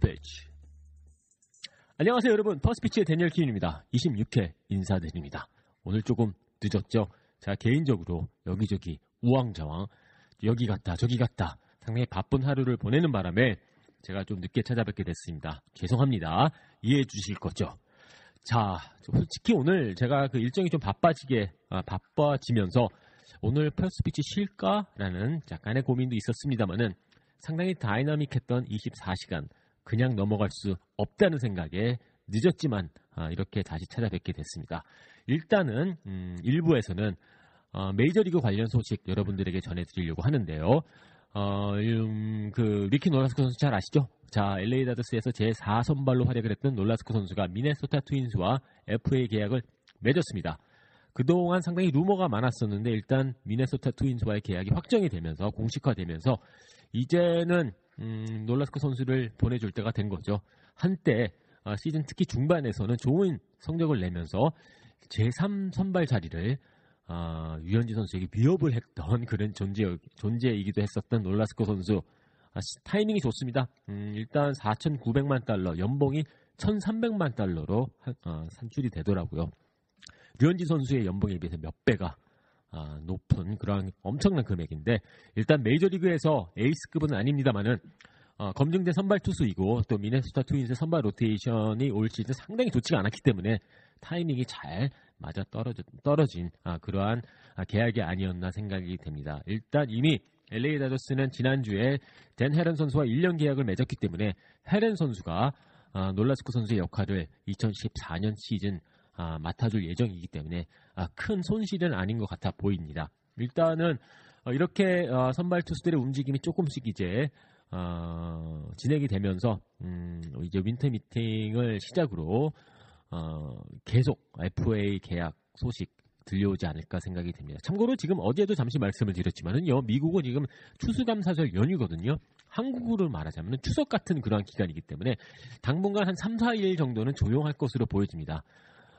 Pitch. 안녕하세요, 여러분. 퍼스트피치의 데니얼 킴입니다. 26회 인사드립니다. 오늘 조금 늦었죠? 제가 개인적으로 여기저기 우왕좌왕 여기 갔다 저기 갔다 상당히 바쁜 하루를 보내는 바람에 제가 좀 늦게 찾아뵙게 됐습니다. 죄송합니다. 이해해 주실 거죠? 자, 솔직히 오늘 제가 그 일정이 좀 바빠지게 아, 바빠지면서 오늘 퍼스트피치 쉴까라는 약간의 고민도 있었습니다만은 상당히 다이나믹했던 24시간 그냥 넘어갈 수 없다는 생각에 늦었지만 아, 이렇게 다시 찾아뵙게 됐습니다. 일단은 음, 일부에서는 어, 메이저리그 관련 소식 여러분들에게 전해드리려고 하는데요. 어, 음, 그 리키 놀라스코 선수 잘 아시죠? 자, LA 다저스에서 제 4선발로 활약을 했던 놀라스코 선수가 미네소타 트윈스와 FA 계약을 맺었습니다. 그동안 상당히 루머가 많았었는데 일단 미네소타 트윈스와의 계약이 확정이 되면서 공식화되면서 이제는 음, 놀라스코 선수를 보내줄 때가 된 거죠. 한때 아, 시즌 특히 중반에서는 좋은 성적을 내면서 제3 선발 자리를 아, 유현진 선수에게 위협을 했던 그런 존재, 존재이기도 했었던 놀라스코 선수 아, 시- 타이밍이 좋습니다. 음, 일단 4,900만 달러, 연봉이 1,300만 달러로 한- 어, 산출이 되더라고요. 류현진 선수의 연봉에 비해서 몇 배가 아, 높은 그런 엄청난 금액인데 일단 메이저리그에서 에이스급은 아닙니다만은 어, 검증된 선발 투수이고 또 미네소타 트윈스의 선발 로테이션이 올 시즌 상당히 좋지가 않았기 때문에 타이밍이 잘 맞아 떨어진, 떨어진 아, 그러한 아, 계약이 아니었나 생각이 됩니다. 일단 이미 LA 다저스는 지난주에 댄 헤런 선수와 1년 계약을 맺었기 때문에 헤런 선수가 아, 놀라스코 선수의 역할을 2014년 시즌 아, 맡아줄 예정이기 때문에 아, 큰 손실은 아닌 것 같아 보입니다. 일단은 어, 이렇게 어, 선발 투수들의 움직임이 조금씩 이제 어, 진행이 되면서 음, 이제 winter meeting을 시작으로 어, 계속 FA 계약 소식 들려오지 않을까 생각이 됩니다. 참고로 지금 어제도 잠시 말씀을 드렸지만은요, 미국은 지금 추수감사절 연휴거든요. 한국으로 말하자면 추석 같은 그러한 기간이기 때문에 당분간 한 3, 4일 정도는 조용할 것으로 보여집니다.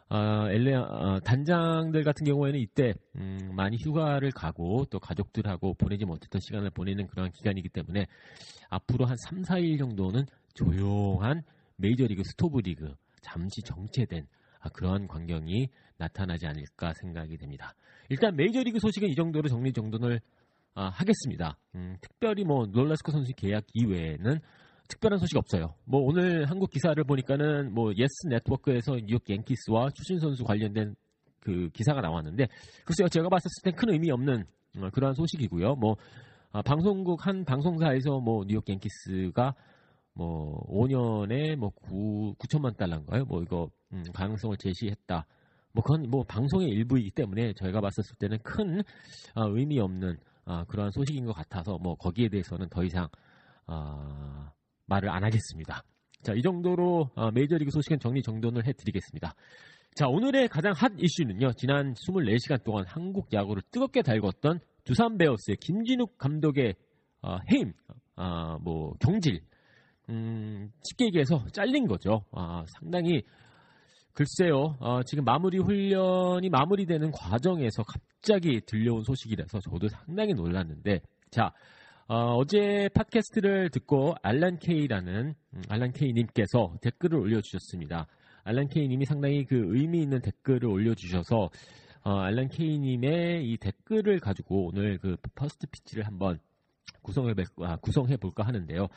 어, 엘레 어, 단장들 같은 경우에는 이때 음, 많이 휴가를 가고 또 가족들하고 보내지 못했던 시간을 보내는 그런 기간이기 때문에 앞으로 한 3, 4일 정도는 조용한 메이저리그 스토브리그 잠시 정체된 아, 그러한 광경이 나타나지 않을까 생각이 됩니다. 일단 메이저리그 소식은 이 정도로 정리 정돈을 아, 하겠습니다. 음, 특별히 뭐 놀라스코 선수 계약 이외에는 특별한 소식 없어요. 뭐 오늘 한국 기사를 보니까는 뭐 YES Network에서 뉴욕 양키스와 추신수 선수 관련된 그 기사가 나왔는데 글쎄요 제가 봤을 땐 큰 의미 없는 어, 그러한 소식이고요. 뭐 아, 방송국 한 방송사에서 뭐 뉴욕 양키스가 뭐 5년에 뭐 9, 9천만 달러인가요? 뭐 이거 음, 가능성을 제시했다. 뭐 그건 뭐 방송의 일부이기 때문에 저희가 봤었을 때는 큰 아, 의미 없는 아, 그러한 소식인 것 같아서 뭐 거기에 대해서는 더 이상 아, 말을 안 하겠습니다. 자, 이 정도로 어, 메이저리그 소식은 정리 정돈을 해드리겠습니다. 자, 오늘의 가장 핫 이슈는요. 지난 24시간 동안 한국 야구를 뜨겁게 달궜던 두산 베어스의 김진욱 감독의 어, 해임, 아, 뭐 경질, 음, 쉽게 얘기해서 잘린 거죠. 아, 상당히 글쎄요, 어, 지금 마무리 훈련이 마무리되는 과정에서 갑자기 들려온 소식이라서 저도 상당히 놀랐는데, 자, 어, 제 팟캐스트를 듣고 알란 K라는, 음, 알란 K님께서 댓글을 올려주셨습니다. 알란 K님이 상당히 그 의미 있는 댓글을 올려주셔서, 어, 알란 K님의 이 댓글을 가지고 오늘 그 first pitch를 한번 구성해, 아, 구성해 볼까 하는데요.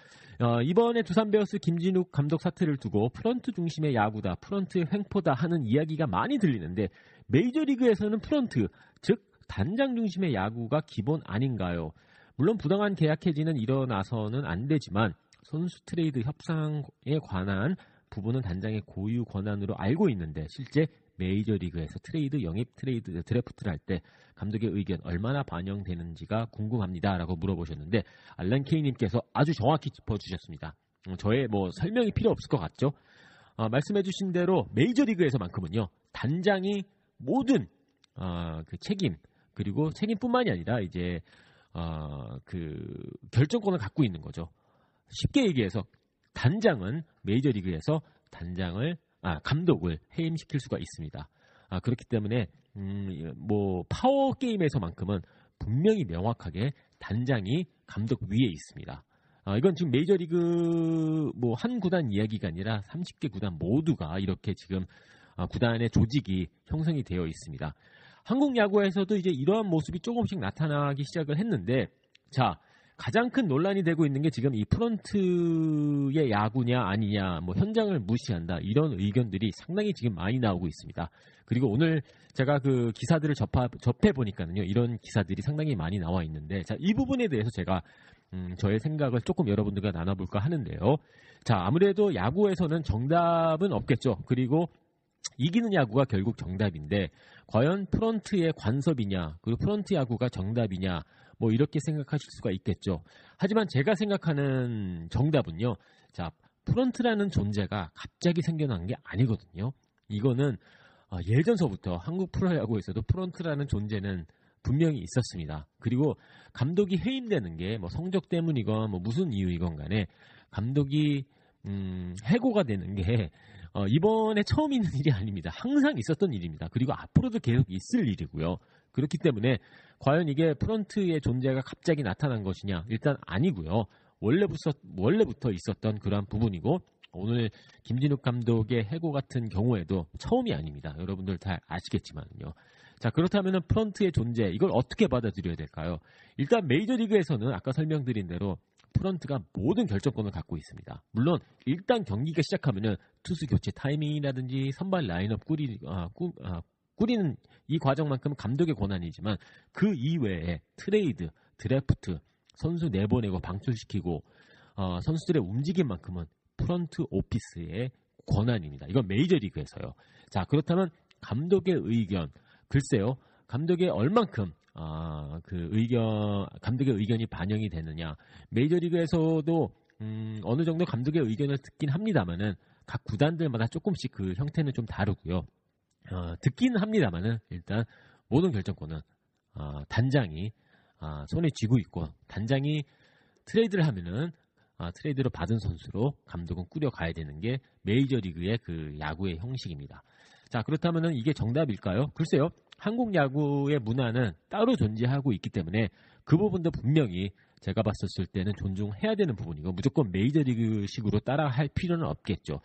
어, 이번에 두산 베어스 김진욱 감독 사태를 두고 프런트 중심의 야구다, 프런트 횡포다 하는 이야기가 많이 들리는데 메이저리그에서는 프런트, 즉 단장 중심의 야구가 기본 아닌가요? 물론 부당한 계약 해지는 일어나서는 안 되지만 선수 트레이드 협상에 관한 부분은 단장의 고유 권한으로 알고 있는데 실제 메이저리그에서 트레이드 영입 트레이드 드래프트를 할 때 감독의 의견 얼마나 반영되는지가 궁금합니다라고 물어보셨는데 알란 케이님께서 아주 정확히 짚어주셨습니다. 음, 저의 뭐 설명이 필요 없을 것 같죠? 어, 말씀해주신 대로 메이저리그에서만큼은요 단장이 모든 어, 그 책임 그리고 책임뿐만이 아니라 이제 어, 그 결정권을 갖고 있는 거죠. 쉽게 얘기해서 단장은 메이저 리그에서 단장을 아, 감독을 해임시킬 수가 있습니다. 아, 그렇기 때문에 음, 뭐 파워 게임에서만큼은 분명히 명확하게 단장이 감독 위에 있습니다. 아, 이건 지금 메이저리그 뭐 한 구단 이야기가 아니라 30개 구단 모두가 이렇게 지금 아, 구단의 조직이 형성이 되어 있습니다. 한국 야구에서도 이제 이러한 모습이 조금씩 나타나기 시작을 했는데 자 가장 큰 논란이 되고 있는 게 지금 이 프런트의 야구냐 아니냐 뭐 현장을 무시한다 이런 의견들이 상당히 지금 많이 나오고 있습니다. 그리고 오늘 제가 그 기사들을 접하, 접해 보니까는요 이런 기사들이 상당히 많이 나와 있는데 자 이 부분에 대해서 제가 음, 저의 생각을 조금 여러분들과 나눠볼까 하는데요. 자 아무래도 야구에서는 정답은 없겠죠. 그리고 이기는 야구가 결국 정답인데 과연 프런트의 간섭이냐 그리고 프런트 야구가 정답이냐 뭐 이렇게 생각하실 수가 있겠죠. 하지만 제가 생각하는 정답은요. 자, 프런트라는 존재가 갑자기 생겨난 게 아니거든요. 이거는 어, 예전서부터 한국 프로야구에서도 프런트라는 존재는 분명히 있었습니다. 그리고 감독이 해임되는 게 뭐 성적 때문이건 뭐 무슨 이유이건 간에 감독이 음, 해고가 되는 게 어, 이번에 처음 있는 일이 아닙니다. 항상 있었던 일입니다. 그리고 앞으로도 계속 있을 일이고요. 그렇기 때문에 과연 이게 프런트의 존재가 갑자기 나타난 것이냐? 일단 아니고요. 원래부터 원래부터 있었던 그러한 부분이고 오늘 김진욱 감독의 해고 같은 경우에도 처음이 아닙니다. 여러분들 다 아시겠지만요. 자, 그렇다면 프런트의 존재, 이걸 어떻게 받아들여야 될까요? 일단 메이저리그에서는 아까 설명드린 대로 프런트가 모든 결정권을 갖고 있습니다. 물론 일단 경기가 시작하면은 투수 교체 타이밍이라든지 선발 라인업 꾸리, 아, 꾸, 아, 꾸리는 이 과정만큼 감독의 권한이지만 그 이외에 트레이드, 드래프트, 선수 내보내고 방출시키고 어, 선수들의 움직임만큼은 front office의 권한입니다. 이건 메이저리그에서요. 자 그렇다면 감독의 의견 글쎄요 감독의 얼만큼 아, 그 의견 감독의 의견이 반영이 되느냐 메이저리그에서도 음, 어느 정도 감독의 의견을 듣긴 합니다만은 각 구단들마다 조금씩 그 형태는 좀 다르고요. 어, 듣기는 합니다만은 일단 모든 결정권은 어, 단장이 어, 손에 쥐고 있고 단장이 트레이드를 하면은 어, 트레이드로 받은 선수로 감독은 꾸려가야 되는 게 메이저리그의 그 야구의 형식입니다. 자 그렇다면은 이게 정답일까요? 글쎄요. 한국 야구의 문화는 따로 존재하고 있기 때문에 그 부분도 분명히 제가 봤었을 때는 존중해야 되는 부분이고 무조건 메이저리그식으로 따라할 필요는 없겠죠.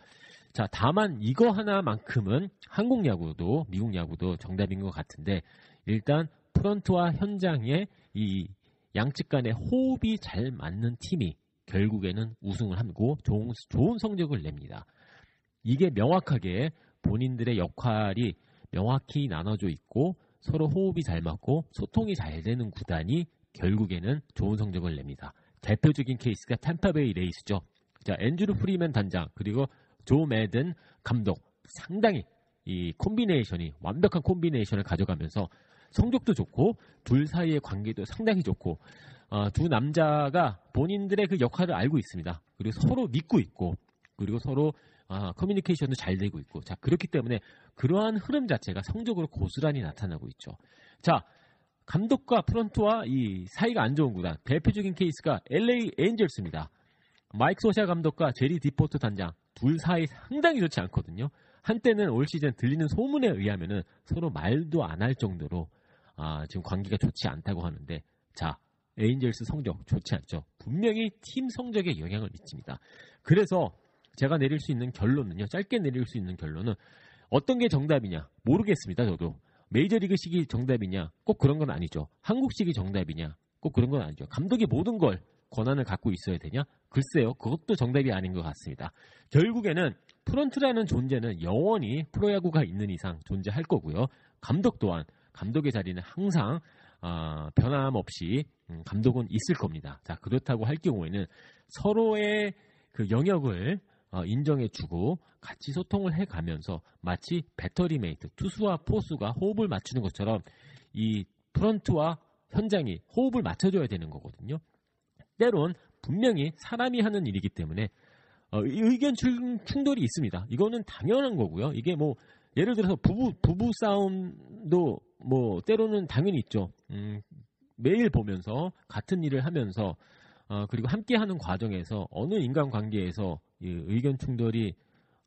자, 다만 이거 하나만큼은 한국 야구도 미국 야구도 정답인 것 같은데 일단 프런트와 현장의 이 양측 간의 호흡이 잘 맞는 팀이 결국에는 우승을 하고 좋은, 좋은 성적을 냅니다. 이게 명확하게 본인들의 역할이 명확히 나눠져 있고 서로 호흡이 잘 맞고 소통이 잘 되는 구단이 결국에는 좋은 성적을 냅니다. 대표적인 케이스가 템파베이 레이스죠. 자, 앤드루 프리드맨 단장 그리고 조 매든 감독 상당히 이 콤비네이션이 완벽한 콤비네이션을 가져가면서 성적도 좋고 둘 사이의 관계도 상당히 좋고 어, 두 남자가 본인들의 그 역할을 알고 있습니다. 그리고 서로 믿고 있고 그리고 서로 어, 커뮤니케이션도 잘 되고 있고 자 그렇기 때문에 그러한 흐름 자체가 성적으로 고스란히 나타나고 있죠. 자 감독과 프런트와 이 사이가 안 좋은 구단 대표적인 케이스가 LA 엔젤스입니다. 마이크 소샤 감독과 제리 디포토 단장 둘 사이 상당히 좋지 않거든요. 한때는 올 시즌 들리는 소문에 의하면은 서로 말도 안 할 정도로 아, 지금 관계가 좋지 않다고 하는데 자 에인젤스 성적 좋지 않죠. 분명히 팀 성적에 영향을 미칩니다. 그래서 제가 내릴 수 있는 결론은요. 짧게 내릴 수 있는 결론은 어떤 게 정답이냐 모르겠습니다. 저도 메이저리그식이 정답이냐 꼭 그런 건 아니죠. 한국식이 정답이냐 꼭 그런 건 아니죠. 감독이 모든 걸 권한을 갖고 있어야 되냐? 글쎄요. 그것도 정답이 아닌 것 같습니다. 결국에는 프런트라는 존재는 영원히 프로야구가 있는 이상 존재할 거고요. 감독 또한 감독의 자리는 항상 어, 변함없이 음, 감독은 있을 겁니다. 자 그렇다고 할 경우에는 서로의 그 영역을 어, 인정해주고 같이 소통을 해가면서 마치 battery mate 투수와 포수가 호흡을 맞추는 것처럼 이 프런트와 현장이 호흡을 맞춰줘야 되는 거거든요. 때론 분명히 사람이 하는 일이기 때문에 어, 의견 충돌이 있습니다. 이거는 당연한 거고요. 이게 뭐 예를 들어서 부부 부부 싸움도 뭐 때로는 당연히 있죠. 음, 매일 보면서 같은 일을 하면서 어, 그리고 함께하는 과정에서 어느 인간 관계에서 의견 충돌이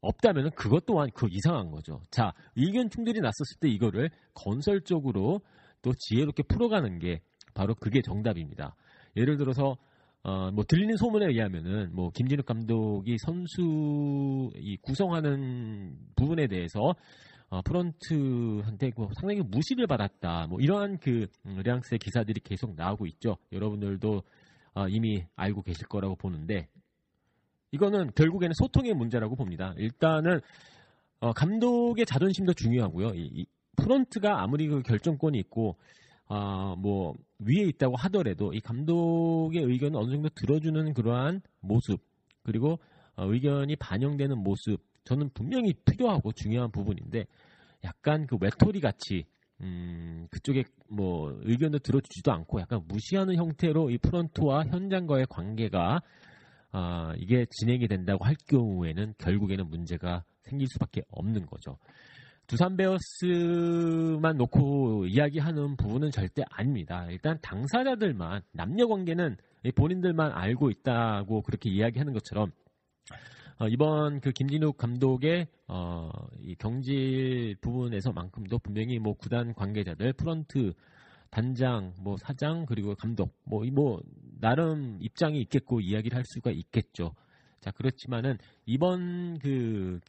없다면 그것 또한 그 이상한 거죠. 자, 의견 충돌이 났었을 때 이거를 건설적으로 또 지혜롭게 풀어가는 게 바로 그게 정답입니다. 예를 들어서 어, 뭐 들리는 소문에 의하면은 뭐 김진욱 감독이 선수 이 구성하는 부분에 대해서 어, 프런트한테 뭐 상당히 무시를 받았다. 뭐 이러한 그 음, 량스의 기사들이 계속 나오고 있죠. 여러분들도 어, 이미 알고 계실 거라고 보는데 이거는 결국에는 소통의 문제라고 봅니다. 일단은 어, 감독의 자존심도 중요하고요. 이, 이 프런트가 아무리 그 결정권이 있고 어, 뭐 위에 있다고 하더라도 이 감독의 의견을 어느 정도 들어주는 그러한 모습 그리고 어, 의견이 반영되는 모습 저는 분명히 필요하고 중요한 부분인데 약간 그 외톨이 같이 음, 그쪽에 뭐 의견도 들어주지도 않고 약간 무시하는 형태로 이 프런트와 현장과의 관계가 아, 이게 진행이 된다고 할 경우에는 결국에는 문제가 생길 수밖에 없는 거죠. 두산 베어스만 놓고 이야기하는 부분은 절대 아닙니다. 일단 당사자들만 남녀 관계는 본인들만 알고 있다고 그렇게 이야기하는 것처럼 어, 이번 그 김진욱 감독의 어, 이 경질 부분에서만큼도 분명히 뭐 구단 관계자들 프런트 단장 뭐 사장 그리고 감독 뭐이뭐 뭐 나름 입장이 있겠고 이야기를 할 수가 있겠죠. 자 그렇지만은 이번 그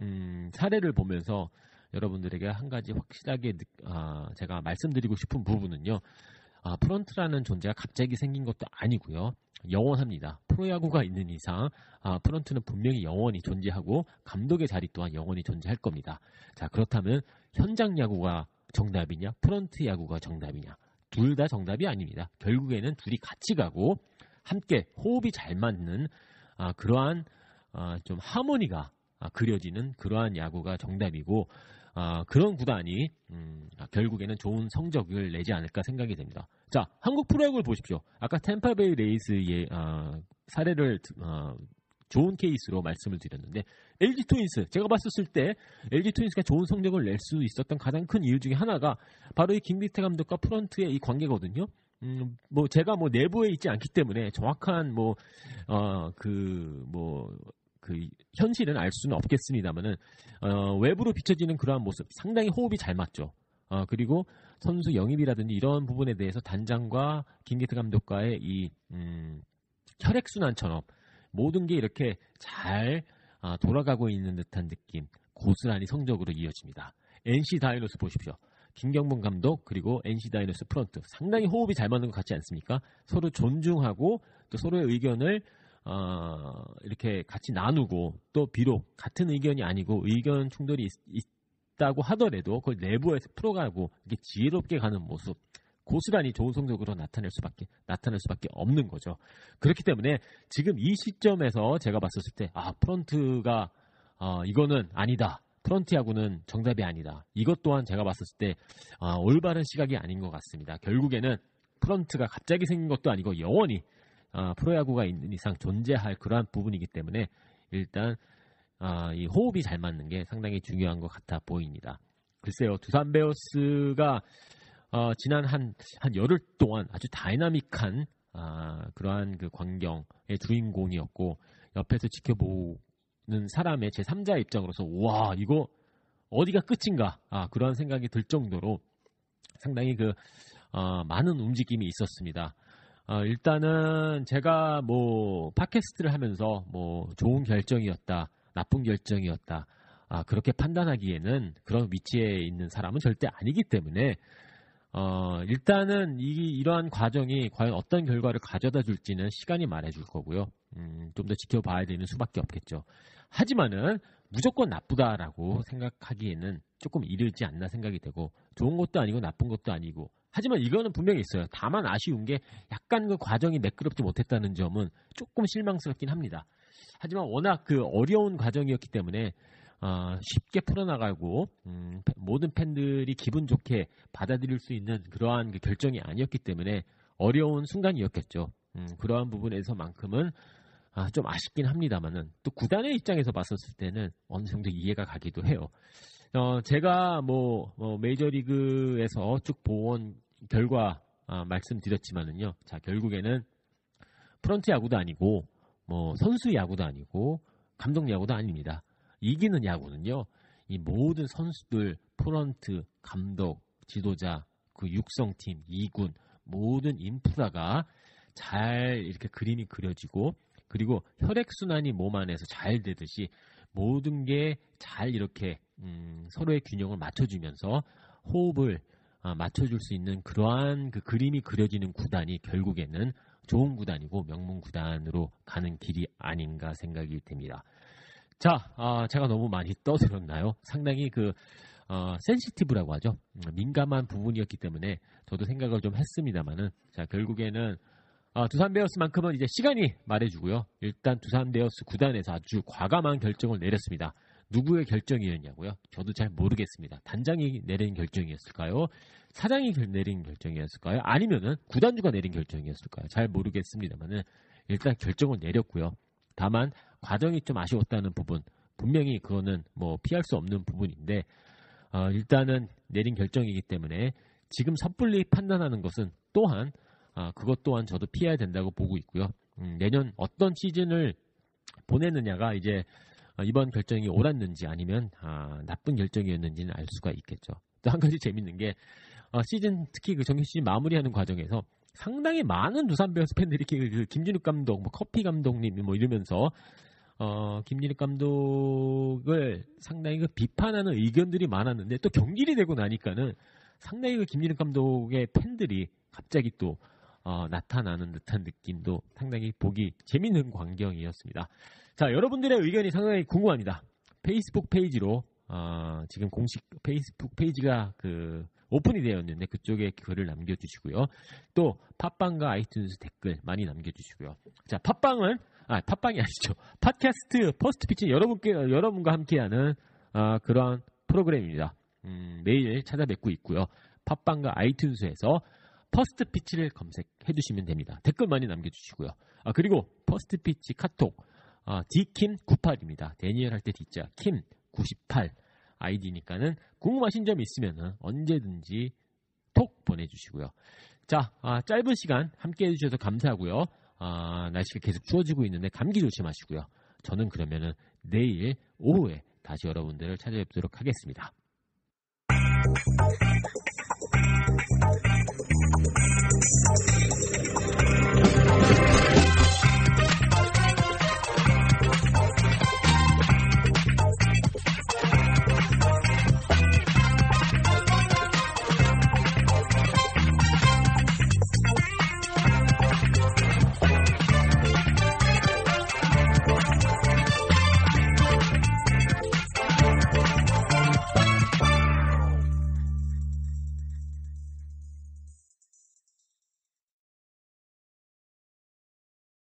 음, 사례를 보면서 여러분들에게 한 가지 확실하게 아, 제가 말씀드리고 싶은 부분은요. 아, 프런트라는 존재가 갑자기 생긴 것도 아니고요. 영원합니다. 프로야구가 있는 이상 아, 프런트는 분명히 영원히 존재하고 감독의 자리 또한 영원히 존재할 겁니다. 자 그렇다면 현장 야구가 정답이냐 프런트 야구가 정답이냐 둘 다 정답이 아닙니다. 결국에는 둘이 같이 가고 함께 호흡이 잘 맞는 아, 그러한 아, 좀 하모니가 아, 그려지는 그러한 야구가 정답이고 아, 그런 구단이 음, 아, 결국에는 좋은 성적을 내지 않을까 생각이 됩니다. 자, 한국 프로야구를 보십시오. 아까 템파베이 레이스의 어, 사례를 어, 좋은 케이스로 말씀을 드렸는데 LG 트윈스 제가 봤었을 때 LG 트윈스가 좋은 성적을 낼 수 있었던 가장 큰 이유 중에 하나가 바로 이 김기태 감독과 프런트의 이 관계거든요. 음, 뭐 제가 뭐 내부에 있지 않기 때문에 정확한 뭐 어 그 뭐 그 현실은 알 수는 없겠습니다만은 어, 외부로 비춰지는 그러한 모습 상당히 호흡이 잘 맞죠. 어, 그리고 선수 영입이라든지 이런 부분에 대해서 단장과 김기태 감독과의 이 음, 혈액순환처럼 모든 게 이렇게 잘 아, 돌아가고 있는 듯한 느낌 고스란히 성적으로 이어집니다. NC 다이노스 보십시오. 김경문 감독 그리고 NC 다이노스 프런트 상당히 호흡이 잘 맞는 것 같지 않습니까? 서로 존중하고 또 서로의 의견을 어, 이렇게 같이 나누고 또 비록 같은 의견이 아니고 의견 충돌이 있, 다고 하더라도 그걸 내부에서 풀어가고 이게 지혜롭게 가는 모습 고스란히 좋은 성적으로 나타낼 수밖에 나타낼 수밖에 없는 거죠. 그렇기 때문에 지금 이 시점에서 제가 봤었을 때 아 프런트가 어, 이거는 아니다. 프런트 야구는 정답이 아니다. 이것 또한 제가 봤었을 때 아, 올바른 시각이 아닌 것 같습니다. 결국에는 프런트가 갑자기 생긴 것도 아니고 영원히 아, 프로야구가 있는 이상 존재할 그러한 부분이기 때문에 일단 아, 이 호흡이 잘 맞는 게 상당히 중요한 것 같아 보입니다. 글쎄요, 두산 베어스가 어, 지난 한, 한 열흘 동안 아주 다이나믹한 아, 그러한 그 광경의 주인공이었고 옆에서 지켜보고 사람의 제 3자 입장으로서 와 이거 어디가 끝인가 아, 그런 생각이 들 정도로 상당히 그 어, 많은 움직임이 있었습니다. 어, 일단은 제가 뭐 팟캐스트를 하면서 뭐 좋은 결정이었다, 나쁜 결정이었다, 아, 그렇게 판단하기에는 그런 위치에 있는 사람은 절대 아니기 때문에 어, 일단은 이, 이러한 과정이 과연 어떤 결과를 가져다 줄지는 시간이 말해줄 거고요. 음, 좀 더 지켜봐야 되는 수밖에 없겠죠. 하지만은 무조건 나쁘다라고 생각하기에는 조금 이르지 않나 생각이 되고 좋은 것도 아니고 나쁜 것도 아니고 하지만 이거는 분명히 있어요. 다만 아쉬운 게 약간 그 과정이 매끄럽지 못했다는 점은 조금 실망스럽긴 합니다. 하지만 워낙 그 어려운 과정이었기 때문에 어, 쉽게 풀어나가고 음, 모든 팬들이 기분 좋게 받아들일 수 있는 그러한 그 결정이 아니었기 때문에 어려운 순간이었겠죠. 음, 그러한 부분에서만큼은 아, 좀 아쉽긴 합니다만은 또 구단의 입장에서 봤었을 때는 어느 정도 이해가 가기도 해요. 어, 제가 뭐, 뭐 메이저리그에서 쭉 보온 결과 아, 말씀드렸지만은요. 자 결국에는 프런트 야구도 아니고 뭐 선수 야구도 아니고 감독 야구도 아닙니다. 이기는 야구는요. 이 모든 선수들, 프런트, 감독, 지도자, 그 육성팀, 이군 모든 인프라가 잘 이렇게 그림이 그려지고 그리고 혈액순환이 몸 안에서 잘 되듯이 모든 게 잘 이렇게 음, 서로의 균형을 맞춰주면서 호흡을 아, 맞춰줄 수 있는 그러한 그 그림이 그려지는 구단이 결국에는 좋은 구단이고 명문 구단으로 가는 길이 아닌가 생각이 됩니다. 자, 아, 제가 너무 많이 떠들었나요? 상당히 그 어, 센시티브라고 하죠. 음, 민감한 부분이었기 때문에 저도 생각을 좀 했습니다만은 자 결국에는 아, 두산 베어스만큼은 이제 시간이 말해주고요. 일단 두산 베어스 구단에서 아주 과감한 결정을 내렸습니다. 누구의 결정이었냐고요? 저도 잘 모르겠습니다. 단장이 내린 결정이었을까요? 사장이 내린 결정이었을까요? 아니면은 구단주가 내린 결정이었을까요? 잘 모르겠습니다만은 일단 결정을 내렸고요. 다만 과정이 좀 아쉬웠다는 부분 분명히 그거는 뭐 피할 수 없는 부분인데 어, 일단은 내린 결정이기 때문에 지금 섣불리 판단하는 것은 또한 아, 그것 또한 저도 피해야 된다고 보고 있고요. 음, 내년 어떤 시즌을 보내느냐가 이제 어, 이번 결정이 옳았는지 아니면 아, 나쁜 결정이었는지는 알 수가 있겠죠. 또 한 가지 재밌는 게 어, 시즌 특히 그 정규 시즌 마무리하는 과정에서 상당히 많은 두산 베어스 팬들이 그, 그 김진욱 감독, 뭐 커피 감독님 뭐 이러면서 어, 김진욱 감독을 상당히 그 비판하는 의견들이 많았는데 또 경질이 되고 나니까는 상당히 그 김진욱 감독의 팬들이 갑자기 또 어, 나타나는 듯한 느낌도 상당히 보기 재밌는 광경이었습니다. 자, 여러분들의 의견이 상당히 궁금합니다. 페이스북 페이지로 어, 지금 공식 페이스북 페이지가 그 오픈이 되었는데 그쪽에 글을 남겨주시고요. 또 팟빵과 아이튠즈 댓글 많이 남겨주시고요. 자, 팟빵은 아 팟빵이 아니죠. 팟캐스트 퍼스트 피치 여러분께 여러분과 함께하는 어, 그러한 프로그램입니다. 음, 매일 찾아뵙고 있고요. 팟빵과 아이튠즈에서 퍼스트 피치를 검색해 주시면 됩니다. 댓글 많이 남겨 주시고요. 아, 그리고 퍼스트 피치 카톡 아, dkim98입니다. 데니엘 할 때 D자 kim98 아이디니까는 궁금하신 점 있으면 언제든지 톡 보내주시고요. 자, 아, 짧은 시간 함께 해주셔서 감사하고요. 아, 날씨가 계속 추워지고 있는데 감기 조심하시고요. 저는 그러면은 내일 오후에 다시 여러분들을 찾아뵙도록 하겠습니다.